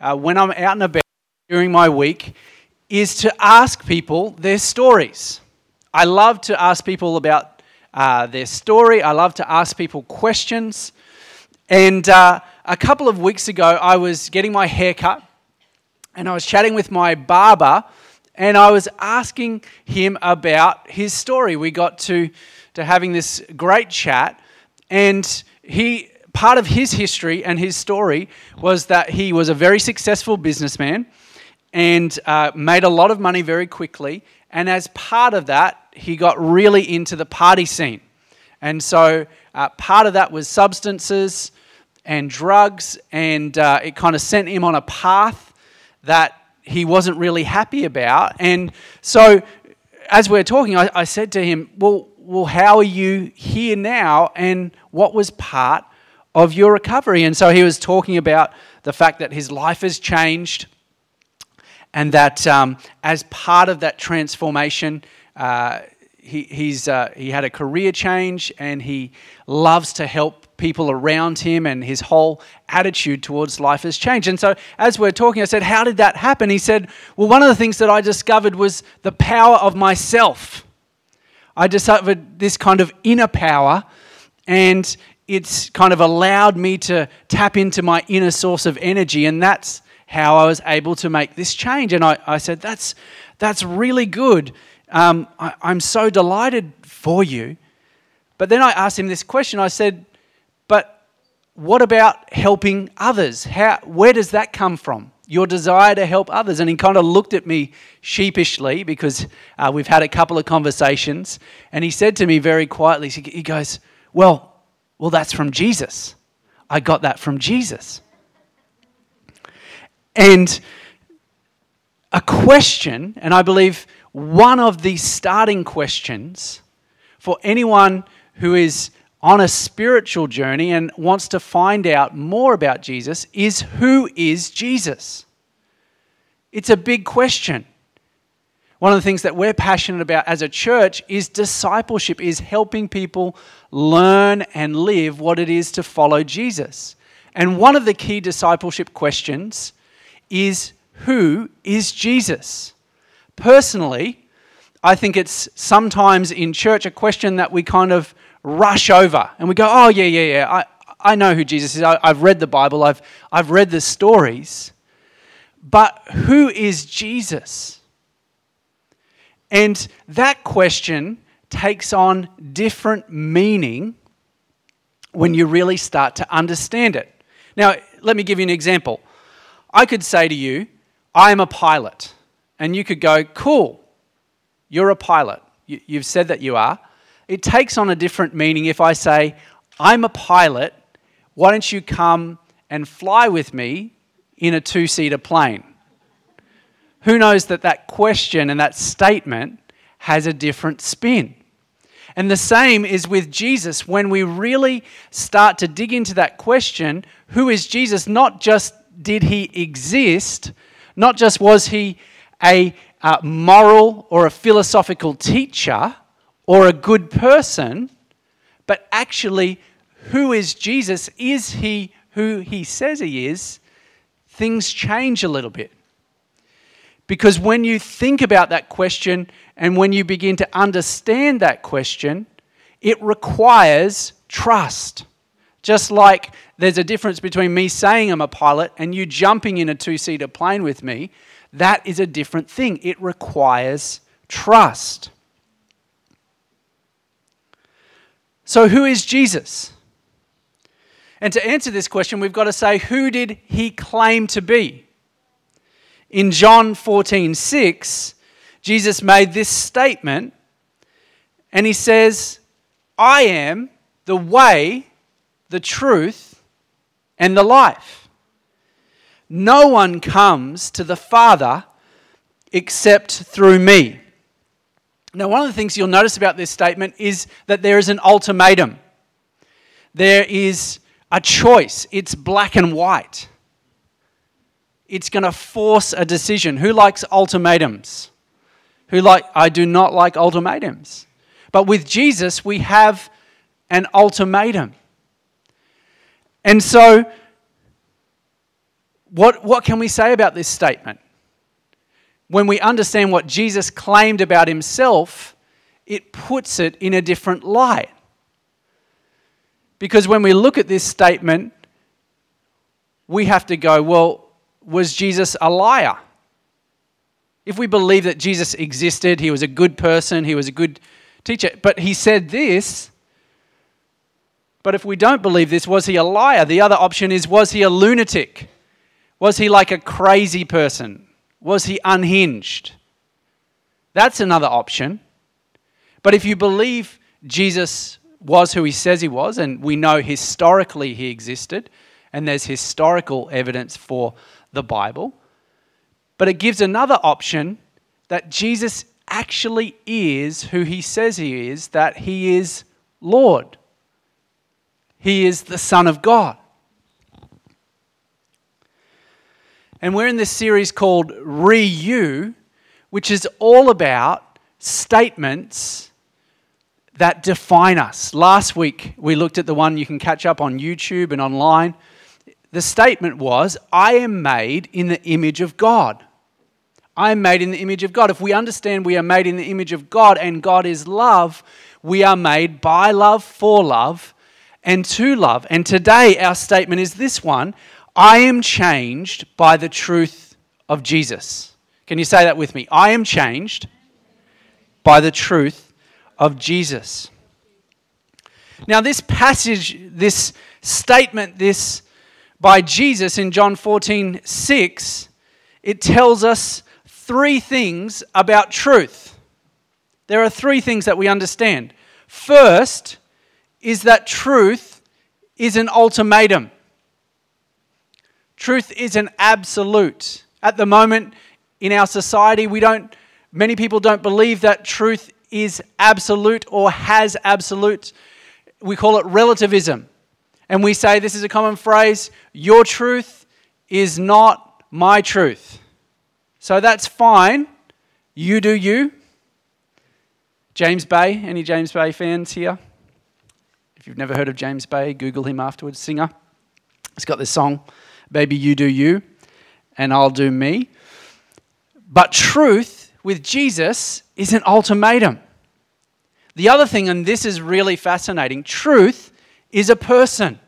uh, when I'm out and about during my week is to ask people their stories. I love to ask people about uh, their story. I love to ask people questions. And uh, a couple of weeks ago, I was getting my hair cut and I was chatting with my barber and I was asking him about his story. We got to, to having this great chat and he part of his history and his story was that he was a very successful businessman and uh, made a lot of money very quickly. And as part of that, he got really into the party scene. And so uh, part of that was substances and drugs, and uh, it kind of sent him on a path that he wasn't really happy about. And so, as we are talking, I, I said to him, Well, well, how are you here now? And what was part of your recovery. And so he was talking about the fact that his life has changed and that um, as part of that transformation, uh, he, he's, uh, he had a career change and he loves to help people around him and his whole attitude towards life has changed. And so as we're talking, I said, How did that happen? He said, Well, one of the things that I discovered was the power of myself. I discovered this kind of inner power, and it's kind of allowed me to tap into my inner source of energy, and that's how I was able to make this change. And I, I said, That's, that's really good. Um, I, I'm so delighted for you. But then I asked him this question I said, But what about helping others? How, where does that come from? Your desire to help others. And he kind of looked at me sheepishly because uh, we've had a couple of conversations. And he said to me very quietly, He goes, Well, well, that's from Jesus. I got that from Jesus. And a question, and I believe one of the starting questions for anyone who is on a spiritual journey and wants to find out more about Jesus is who is Jesus? It's a big question. One of the things that we're passionate about as a church is discipleship, is helping people learn and live what it is to follow Jesus. And one of the key discipleship questions is who is Jesus? Personally, I think it's sometimes in church a question that we kind of rush over and we go, oh, yeah, yeah, yeah, I, I know who Jesus is. I, have read the Bible, I've, I've read the stories. But who is Jesus? And that question takes on different meaning when you really start to understand it. Now, let me give you an example. I could say to you, I am a pilot. And you could go, cool, you're a pilot. You've said that you are. It takes on a different meaning if I say, I'm a pilot. Why don't you come and fly with me in a two seater plane? who knows that that question and that statement has a different spin? And the same is with Jesus. When we really start to dig into that question, who is Jesus? Not just did he exist, not just was he a uh, moral or a philosophical teacher or a good person, but actually, who is Jesus? Is he who he says he is? Things change a little bit. Because when you think about that question and when you begin to understand that question, it requires trust. Just like there's a difference between me saying I'm a pilot and you jumping in a two seater plane with me, that is a different thing. It requires trust. So, who is Jesus? And to answer this question, we've got to say, who did he claim to be? In John 14, 6, Jesus made this statement, and he says, I am the way, the truth, and the life. No one comes to the Father except through me. Now, one of the things you'll notice about this statement is that there is an ultimatum. There is a choice. It's black and white. It's going to force a decision. Who likes ultimatums? Who like I do not like ultimatums. But with Jesus we have an ultimatum. And so what, what can we say about this statement? When we understand what Jesus claimed about himself, it puts it in a different light. Because when we look at this statement, we have to go, well, was Jesus a liar? If we believe that Jesus existed, he was a good person, he was a good teacher, but he said this, but if we don't believe this, was he a liar? The other option is, was he a lunatic? Was he like a crazy person? Was he unhinged? That's another option. But if you believe Jesus was who he says he was, and we know historically he existed, and there's historical evidence for the Bible, but it gives another option that Jesus actually is who he says he is, that he is Lord. He is the Son of God. And we're in this series called Re You, which is all about statements that define us. Last week, we looked at the one you can catch up on YouTube and online. The statement was, I am made in the image of God. I am made in the image of God. If we understand we are made in the image of God and God is love, we are made by love, for love, and to love. And today, our statement is this one I am changed by the truth of Jesus. Can you say that with me? I am changed by the truth of Jesus. Now, this passage, this statement, this by Jesus in John 14 6, it tells us three things about truth. There are three things that we understand. First is that truth is an ultimatum. Truth is an absolute. At the moment in our society, we don't, many people don't believe that truth is absolute or has absolute. We call it relativism. And we say, this is a common phrase, your truth is not my truth. So that's fine. You do you. James Bay, any James Bay fans here? If you've never heard of James Bay, Google him afterwards. Singer. He's got this song. Baby, you do you, and I'll do me. But truth with Jesus is an ultimatum. The other thing, and this is really fascinating truth is a person.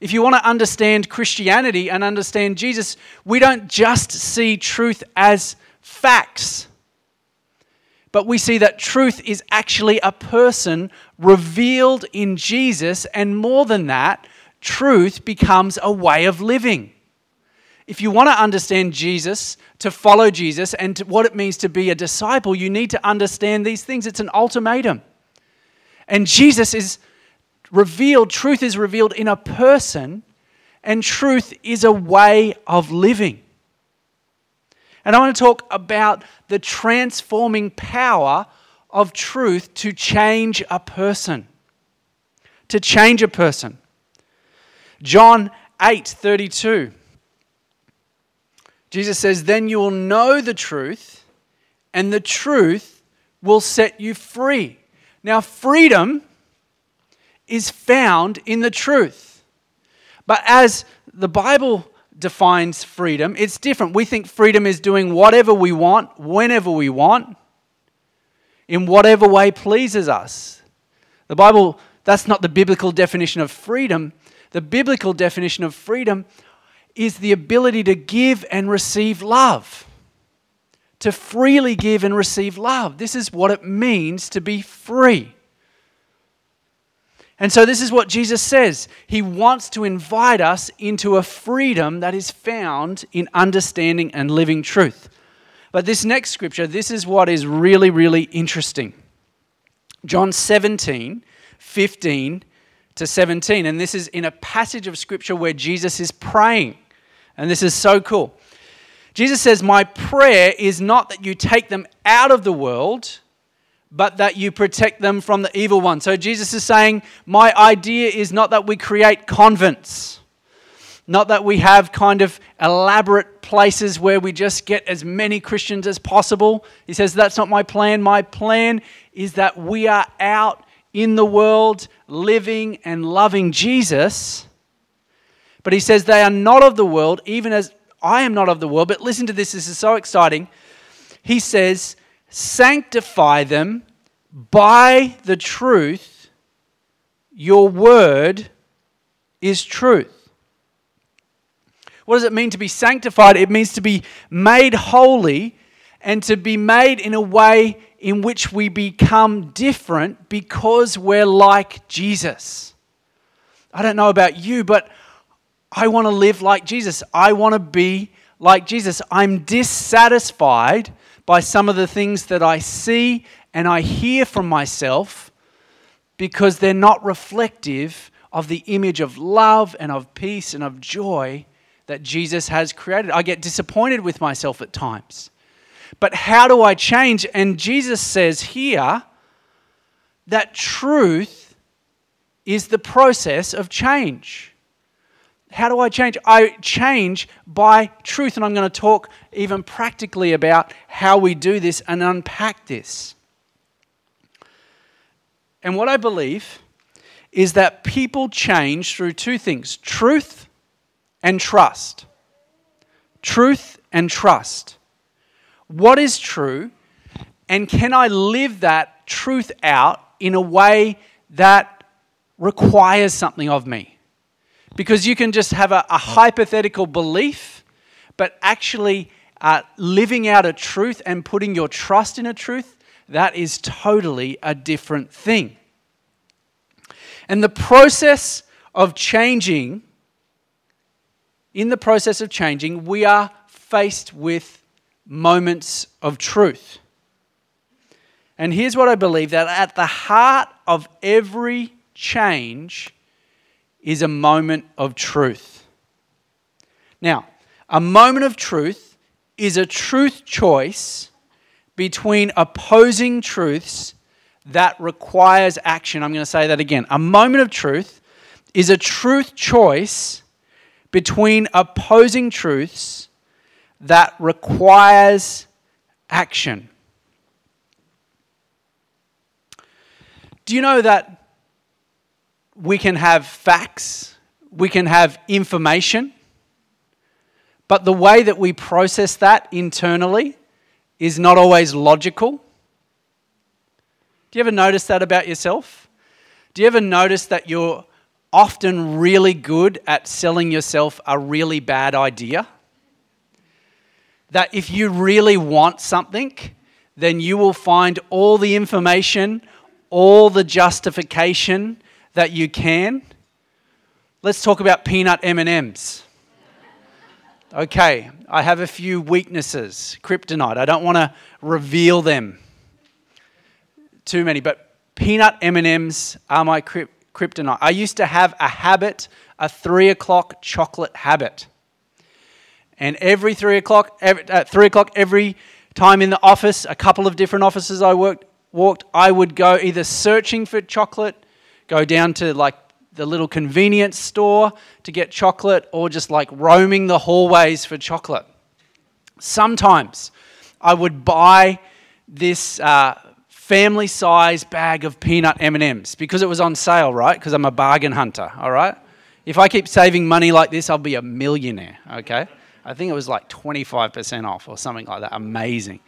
If you want to understand Christianity and understand Jesus, we don't just see truth as facts, but we see that truth is actually a person revealed in Jesus, and more than that, truth becomes a way of living. If you want to understand Jesus, to follow Jesus, and what it means to be a disciple, you need to understand these things. It's an ultimatum. And Jesus is revealed, truth is revealed in a person, and truth is a way of living. And I want to talk about the transforming power of truth to change a person. To change a person. John 8 32. Jesus says, Then you will know the truth, and the truth will set you free. Now, freedom is found in the truth. But as the Bible defines freedom, it's different. We think freedom is doing whatever we want, whenever we want, in whatever way pleases us. The Bible, that's not the biblical definition of freedom. The biblical definition of freedom is the ability to give and receive love. To freely give and receive love. This is what it means to be free. And so, this is what Jesus says. He wants to invite us into a freedom that is found in understanding and living truth. But this next scripture, this is what is really, really interesting. John 17, 15 to 17. And this is in a passage of scripture where Jesus is praying. And this is so cool. Jesus says, My prayer is not that you take them out of the world, but that you protect them from the evil one. So Jesus is saying, My idea is not that we create convents, not that we have kind of elaborate places where we just get as many Christians as possible. He says, That's not my plan. My plan is that we are out in the world living and loving Jesus. But he says, They are not of the world, even as I am not of the world. But listen to this, this is so exciting. He says, Sanctify them by the truth. Your word is truth. What does it mean to be sanctified? It means to be made holy and to be made in a way in which we become different because we're like Jesus. I don't know about you, but I want to live like Jesus. I want to be like Jesus. I'm dissatisfied by some of the things that I see and I hear from myself because they're not reflective of the image of love and of peace and of joy that Jesus has created. I get disappointed with myself at times. But how do I change? And Jesus says here that truth is the process of change. How do I change? I change by truth. And I'm going to talk even practically about how we do this and unpack this. And what I believe is that people change through two things truth and trust. Truth and trust. What is true? And can I live that truth out in a way that requires something of me? Because you can just have a, a hypothetical belief, but actually uh, living out a truth and putting your trust in a truth, that is totally a different thing. And the process of changing, in the process of changing, we are faced with moments of truth. And here's what I believe that at the heart of every change is a moment of truth. Now, a moment of truth is a truth choice between opposing truths that requires action. I'm going to say that again. A moment of truth is a truth choice between opposing truths that requires action. Do you know that we can have facts, we can have information, but the way that we process that internally is not always logical? Do you ever notice that about yourself? Do you ever notice that you're often really good at selling yourself a really bad idea? that if you really want something, then you will find all the information, all the justification that you can. Let's talk about peanut M&Ms. Okay, I have a few weaknesses, kryptonite. I don't want to reveal them too many, but peanut M&Ms are my kryptonite. I used to have a habit, a three o'clock chocolate habit. And every three o'clock, every, uh, three o'clock every time in the office, a couple of different offices I worked, walked, I would go either searching for chocolate, go down to like the little convenience store to get chocolate, or just like roaming the hallways for chocolate. Sometimes I would buy this uh, family size bag of peanut M&Ms because it was on sale, right? Because I'm a bargain hunter, all right? If I keep saving money like this, I'll be a millionaire, okay? I think it was like 25% off or something like that. Amazing.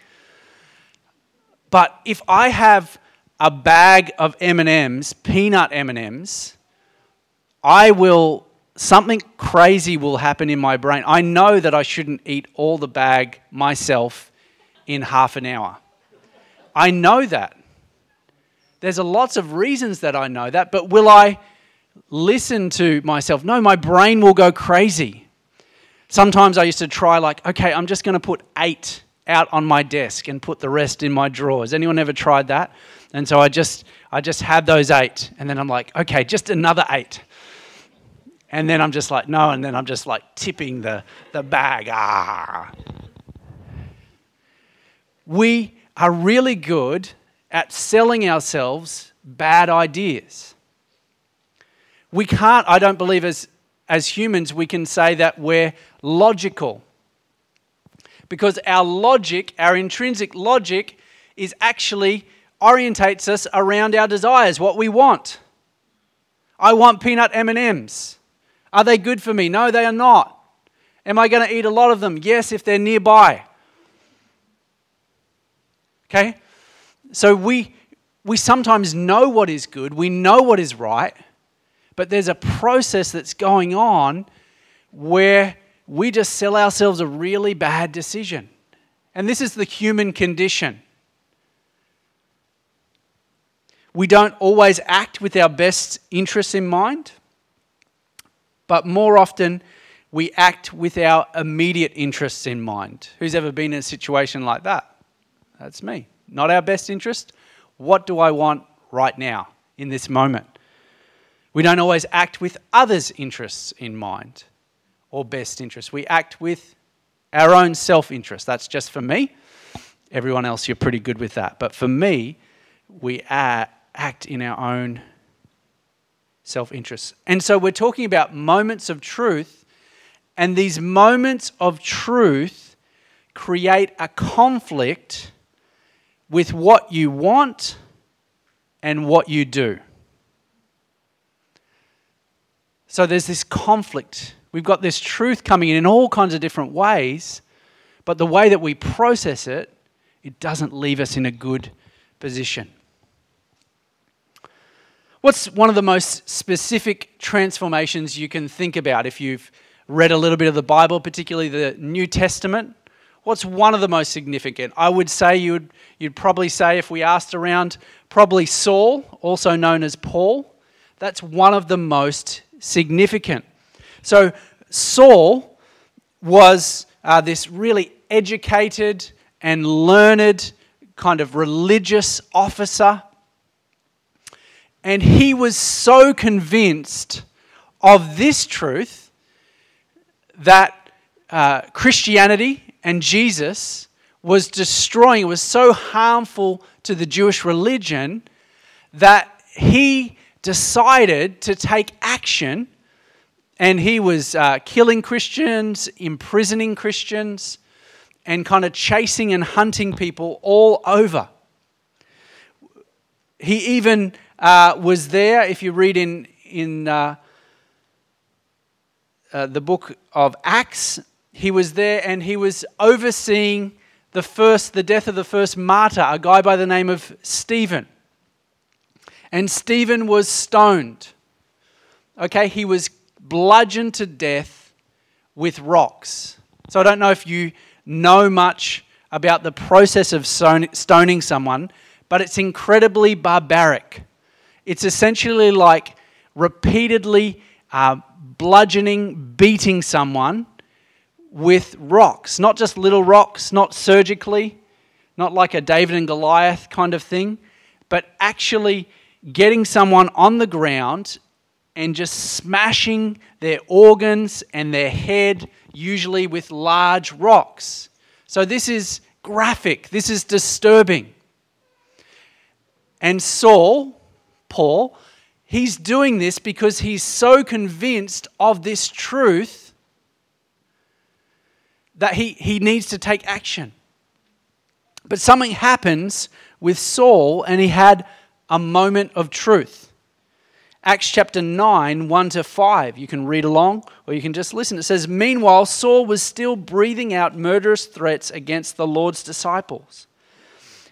But if I have a bag of M&Ms, peanut M&Ms, I will something crazy will happen in my brain. I know that I shouldn't eat all the bag myself in half an hour. I know that. There's a lots of reasons that I know that, but will I listen to myself? No, my brain will go crazy. Sometimes I used to try, like, okay, I'm just going to put eight out on my desk and put the rest in my drawers. Anyone ever tried that? And so I just, I just had those eight, and then I'm like, okay, just another eight. And then I'm just like, no, and then I'm just like tipping the, the bag. Ah. We are really good at selling ourselves bad ideas. We can't, I don't believe, as, as humans, we can say that we're logical. Because our logic, our intrinsic logic, is actually orientates us around our desires, what we want. I want peanut M&Ms. Are they good for me? No, they are not. Am I going to eat a lot of them? Yes, if they're nearby. Okay? So we we sometimes know what is good, we know what is right, but there's a process that's going on where we just sell ourselves a really bad decision. And this is the human condition. We don't always act with our best interests in mind, but more often we act with our immediate interests in mind. Who's ever been in a situation like that? That's me. Not our best interest. What do I want right now in this moment? We don't always act with others' interests in mind or best interests. We act with our own self interest. That's just for me. Everyone else, you're pretty good with that. But for me, we act act in our own self interest. And so we're talking about moments of truth, and these moments of truth create a conflict with what you want and what you do. So there's this conflict. We've got this truth coming in in all kinds of different ways, but the way that we process it, it doesn't leave us in a good position. What's one of the most specific transformations you can think about if you've read a little bit of the Bible, particularly the New Testament? What's one of the most significant? I would say you'd, you'd probably say, if we asked around, probably Saul, also known as Paul. That's one of the most significant. So, Saul was uh, this really educated and learned kind of religious officer and he was so convinced of this truth that uh, Christianity and Jesus was destroying, was so harmful to the Jewish religion that he decided to take action and he was uh, killing Christians, imprisoning Christians, and kind of chasing and hunting people all over. He even uh, was there. If you read in, in uh, uh, the book of Acts, he was there and he was overseeing the first, the death of the first martyr, a guy by the name of Stephen. And Stephen was stoned. Okay, he was bludgeoned to death with rocks. So I don't know if you know much about the process of stoning someone, but it's incredibly barbaric. It's essentially like repeatedly uh, bludgeoning, beating someone with rocks, not just little rocks, not surgically, not like a David and Goliath kind of thing, but actually getting someone on the ground and just smashing their organs and their head, usually with large rocks. So, this is graphic, this is disturbing. And Saul, Paul, he's doing this because he's so convinced of this truth that he, he needs to take action. But something happens with Saul, and he had a moment of truth. Acts chapter 9, 1 to 5. You can read along or you can just listen. It says, Meanwhile, Saul was still breathing out murderous threats against the Lord's disciples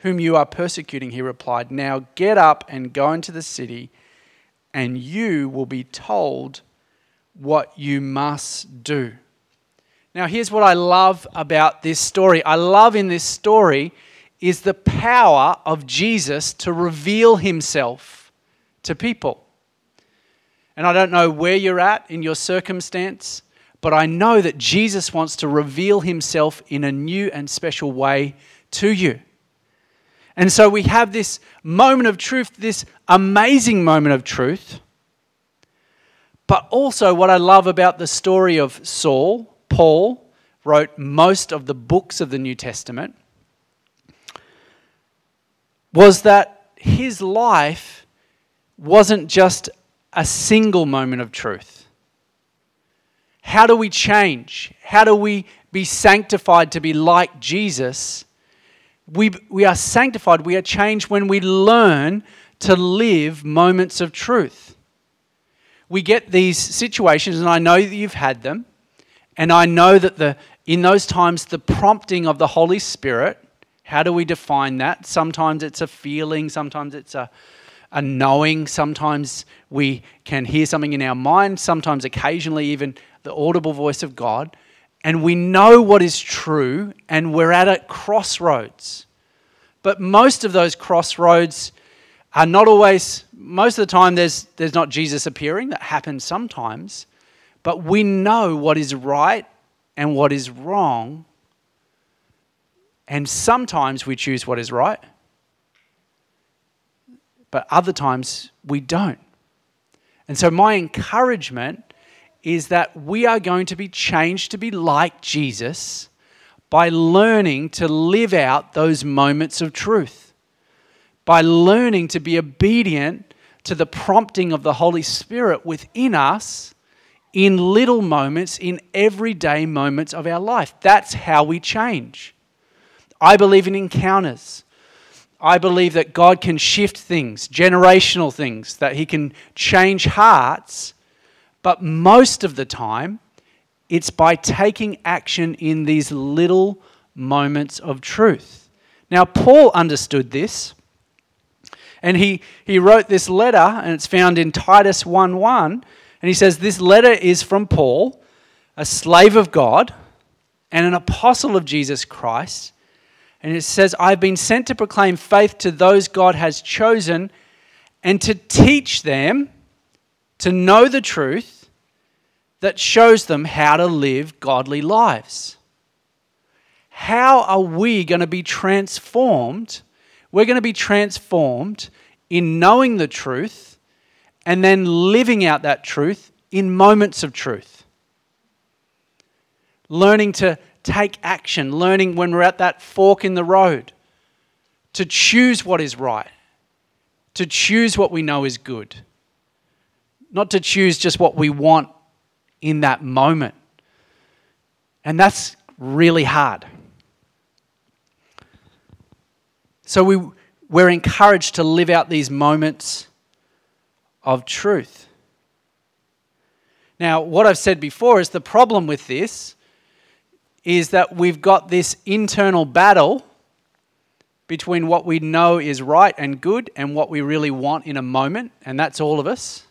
whom you are persecuting, he replied, Now get up and go into the city, and you will be told what you must do. Now, here's what I love about this story. I love in this story is the power of Jesus to reveal himself to people. And I don't know where you're at in your circumstance, but I know that Jesus wants to reveal himself in a new and special way to you. And so we have this moment of truth, this amazing moment of truth. But also, what I love about the story of Saul, Paul wrote most of the books of the New Testament, was that his life wasn't just a single moment of truth. How do we change? How do we be sanctified to be like Jesus? We, we are sanctified, we are changed when we learn to live moments of truth. We get these situations, and I know that you've had them, and I know that the, in those times, the prompting of the Holy Spirit, how do we define that? Sometimes it's a feeling, sometimes it's a, a knowing, sometimes we can hear something in our mind, sometimes occasionally even the audible voice of God and we know what is true, and we're at a crossroads. But most of those crossroads are not always, most of the time, there's, there's not Jesus appearing. That happens sometimes. But we know what is right and what is wrong. And sometimes we choose what is right, but other times we don't. And so, my encouragement is that we are going to be changed to be like Jesus by learning to live out those moments of truth, by learning to be obedient to the prompting of the Holy Spirit within us in little moments, in everyday moments of our life. That's how we change. I believe in encounters. I believe that God can shift things, generational things, that He can change hearts but most of the time, it's by taking action in these little moments of truth. Now, Paul understood this, and he, he wrote this letter, and it's found in Titus 1 1. And he says, This letter is from Paul, a slave of God and an apostle of Jesus Christ. And it says, I've been sent to proclaim faith to those God has chosen and to teach them to know the truth that shows them how to live godly lives. How are we going to be transformed? We're going to be transformed in knowing the truth and then living out that truth in moments of truth. Learning to take action, learning when we're at that fork in the road, to choose what is right, to choose what we know is good not to choose just what we want in that moment. And that's really hard. So we, we're encouraged to live out these moments of truth. Now, what I've said before is the problem with this is that we've got this internal battle between what we know is right and good and what we really want in a moment, and that's all of us.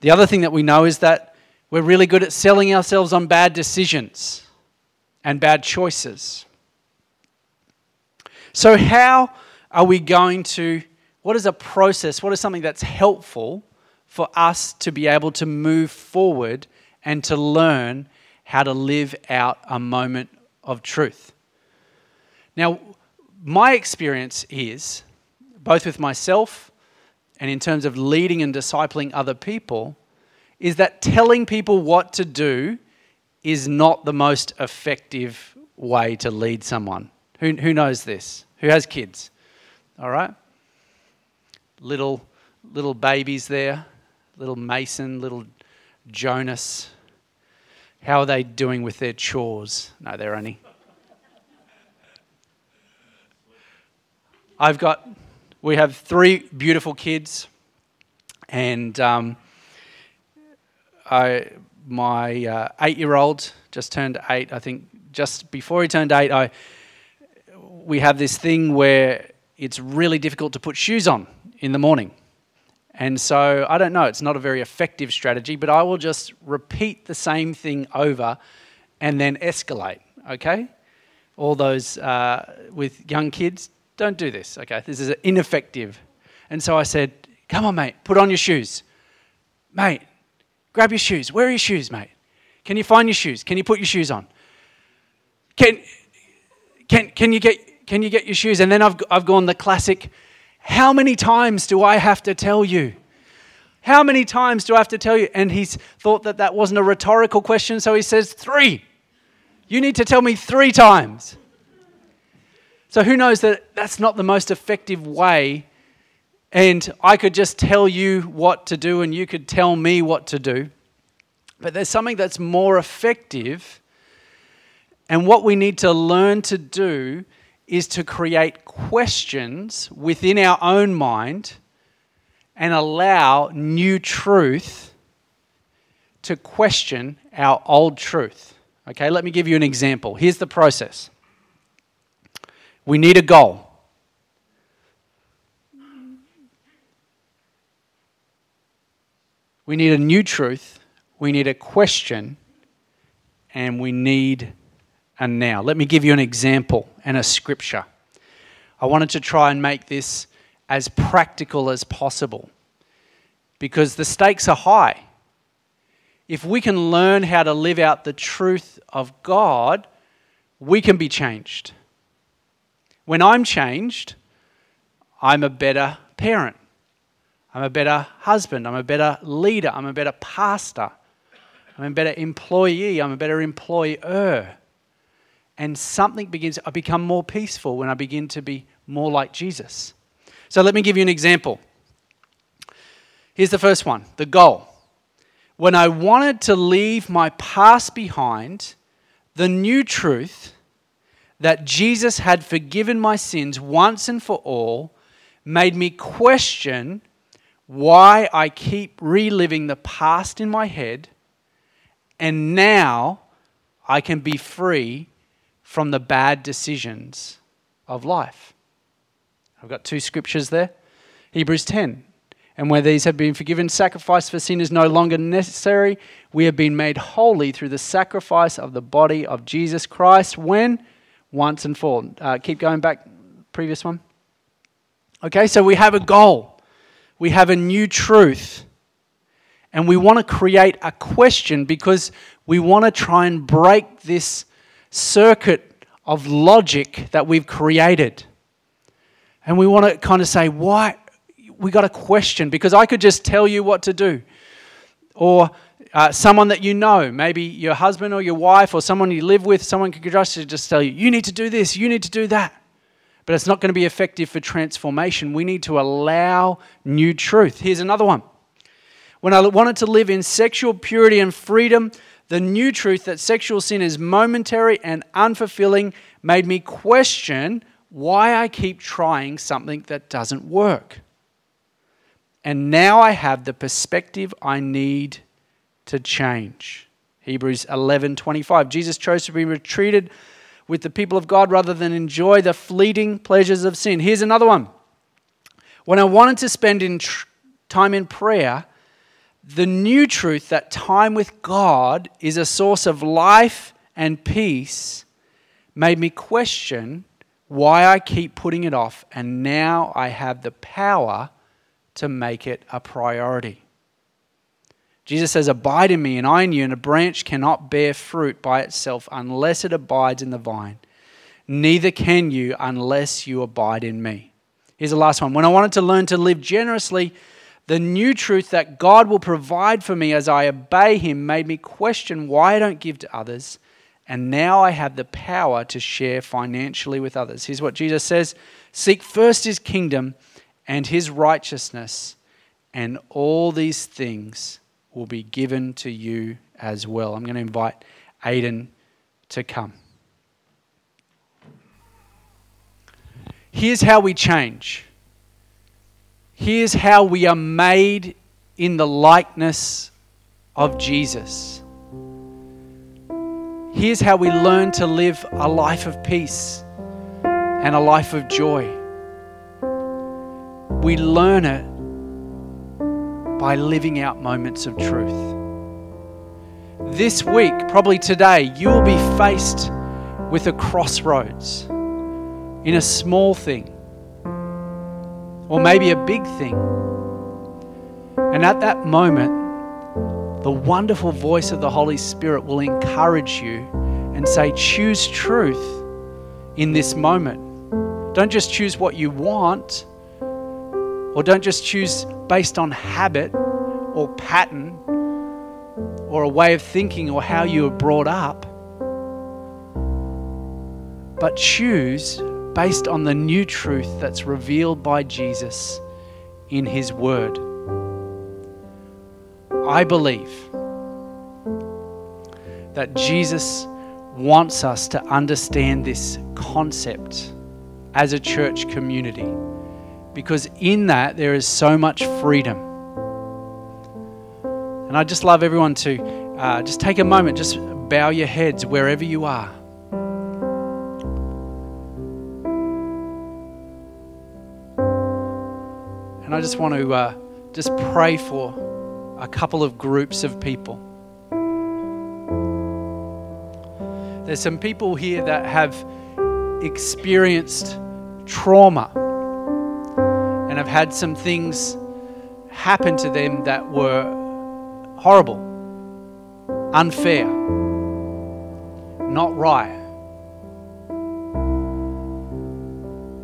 The other thing that we know is that we're really good at selling ourselves on bad decisions and bad choices. So, how are we going to? What is a process? What is something that's helpful for us to be able to move forward and to learn how to live out a moment of truth? Now, my experience is, both with myself and in terms of leading and discipling other people, is that telling people what to do is not the most effective way to lead someone. Who, who knows this? Who has kids? All right? Little, little babies there, little Mason, little Jonas. How are they doing with their chores? No, they're only. I've got, we have three beautiful kids, and um, I, my uh, eight-year-old just turned eight. I think just before he turned eight, I, we have this thing where it's really difficult to put shoes on in the morning. And so I don't know, it's not a very effective strategy, but I will just repeat the same thing over and then escalate, okay? All those uh, with young kids, don't do this, okay? This is ineffective. And so I said, Come on, mate, put on your shoes. Mate, grab your shoes. Where are your shoes, mate? Can you find your shoes? Can you put your shoes on? Can, can, can, you, get, can you get your shoes? And then I've, I've gone the classic how many times do I have to tell you? How many times do I have to tell you? And he's thought that that wasn't a rhetorical question, so he says, Three. You need to tell me three times. So who knows that that's not the most effective way and I could just tell you what to do and you could tell me what to do. But there's something that's more effective. And what we need to learn to do is to create questions within our own mind and allow new truth to question our old truth. Okay, let me give you an example. Here's the process we need a goal. We need a new truth, we need a question, and we need a now. Let me give you an example and a scripture. I wanted to try and make this as practical as possible because the stakes are high. If we can learn how to live out the truth of God, we can be changed. When I'm changed, I'm a better parent. I'm a better husband. I'm a better leader. I'm a better pastor. I'm a better employee. I'm a better employer. And something begins, I become more peaceful when I begin to be more like Jesus. So let me give you an example. Here's the first one the goal. When I wanted to leave my past behind, the new truth that Jesus had forgiven my sins once and for all made me question why I keep reliving the past in my head, and now I can be free from the bad decisions of life. I've got two scriptures there Hebrews 10. And where these have been forgiven, sacrifice for sin is no longer necessary. We have been made holy through the sacrifice of the body of Jesus Christ. When? Once and for all. Uh, keep going back, previous one. Okay, so we have a goal we have a new truth. And we want to create a question because we want to try and break this circuit of logic that we've created. And we want to kind of say, why? We got a question because I could just tell you what to do. Or uh, someone that you know, maybe your husband or your wife or someone you live with, someone could just, tell you, you need to do this, you need to do that but it's not going to be effective for transformation. We need to allow new truth. Here's another one. When I wanted to live in sexual purity and freedom, the new truth that sexual sin is momentary and unfulfilling made me question why I keep trying something that doesn't work. And now I have the perspective I need to change. Hebrews 11:25. Jesus chose to be retreated with the people of God rather than enjoy the fleeting pleasures of sin. Here's another one. When I wanted to spend in tr- time in prayer, the new truth that time with God is a source of life and peace made me question why I keep putting it off, and now I have the power to make it a priority. Jesus says, Abide in me, and I in you, and a branch cannot bear fruit by itself unless it abides in the vine. Neither can you unless you abide in me. Here's the last one. When I wanted to learn to live generously, the new truth that God will provide for me as I obey Him made me question why I don't give to others. And now I have the power to share financially with others. Here's what Jesus says Seek first His kingdom and His righteousness, and all these things will be given to you as well. I'm going to invite Aiden to come. Here's how we change. Here's how we are made in the likeness of Jesus. Here's how we learn to live a life of peace and a life of joy. We learn it by living out moments of truth. This week, probably today, you will be faced with a crossroads in a small thing or maybe a big thing. And at that moment, the wonderful voice of the Holy Spirit will encourage you and say, Choose truth in this moment. Don't just choose what you want, or don't just choose based on habit or pattern or a way of thinking or how you were brought up, but choose based on the new truth that's revealed by Jesus in His Word. I believe that Jesus wants us to understand this concept as a church community because in that there is so much freedom. And I just love everyone to uh, just take a moment, just bow your heads wherever you are. And I just want to uh, just pray for a couple of groups of people. There's some people here that have experienced trauma and have had some things happen to them that were horrible, unfair, not right.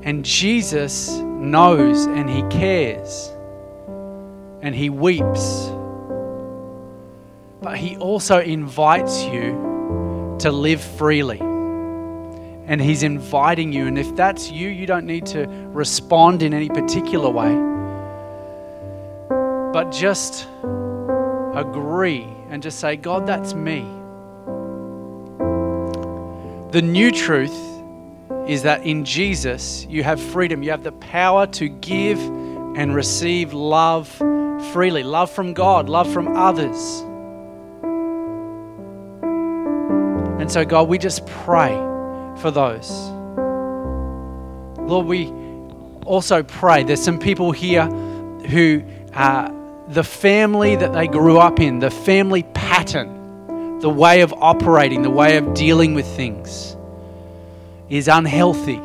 And Jesus knows and he cares and he weeps. But he also invites you to live freely. And He's inviting you. And if that's you, you don't need to respond in any particular way, but just agree and just say, God, that's me. The new truth is that in Jesus, you have freedom. You have the power to give and receive love freely love from God, love from others. And so, God, we just pray for those. Lord, we also pray. There's some people here who, uh, the family that they grew up in, the family pattern, the way of operating, the way of dealing with things is unhealthy.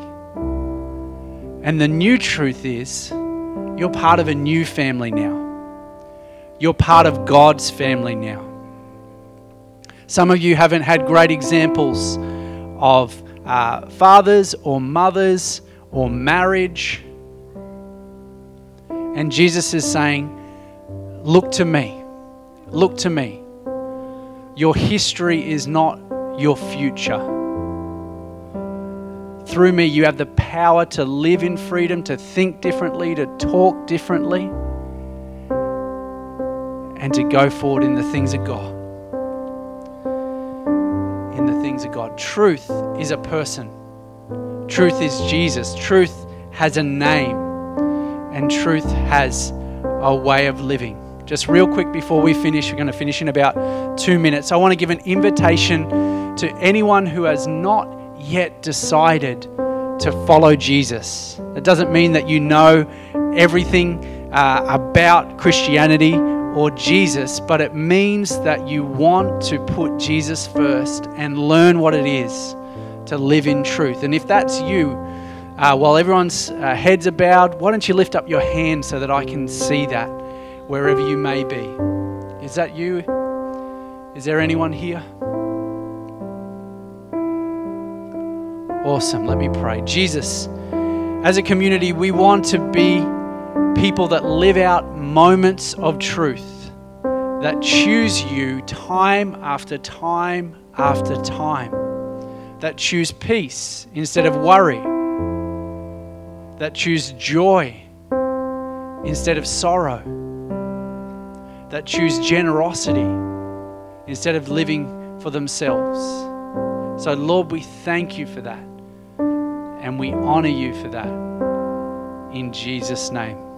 And the new truth is, you're part of a new family now. You're part of God's family now. Some of you haven't had great examples of uh, fathers or mothers or marriage. And Jesus is saying, Look to me. Look to me. Your history is not your future. Through me, you have the power to live in freedom, to think differently, to talk differently, and to go forward in the things of God things of God. Truth is a person, truth is Jesus. Truth has a name, and truth has a way of living. Just real quick before we finish, we're going to finish in about two minutes. I want to give an invitation to anyone who has not yet decided to follow Jesus. It doesn't mean that you know everything uh, about Christianity or Jesus, but it means that you want to put Jesus first and learn what it is to live in truth. And if that's you, uh, while everyone's uh, heads are bowed, why don't you lift up your hand so that I can see that wherever you may be? Is that you? Is there anyone here? Awesome. Let me pray. Jesus, as a community, we want to be people that live out moments of truth, that choose you time after time after time, that choose peace instead of worry, that choose joy instead of sorrow, that choose generosity instead of living for themselves. So, Lord, we thank you for that and we honor you for that. In Jesus' name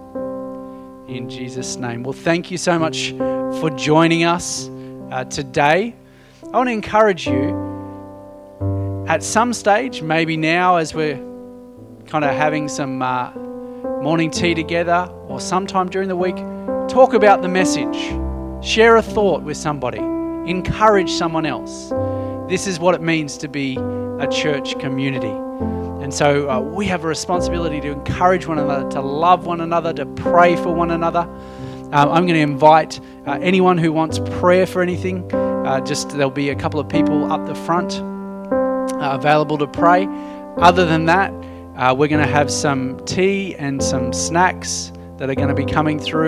in Jesus' name. Well, thank you so much for joining us uh, today. I want to encourage you at some stage, maybe now as we're kind of having some uh, morning tea together or sometime during the week, talk about the message, share a thought with somebody, encourage someone else. This is what it means to be a church community. And so uh, we have a responsibility to encourage one another, to love one another, to pray for one another. Um, I'm going to invite uh, anyone who wants prayer for anything. Uh, just there'll be a couple of people up the front uh, available to pray. Other than that, uh, we're going to have some tea and some snacks that are going to be coming through.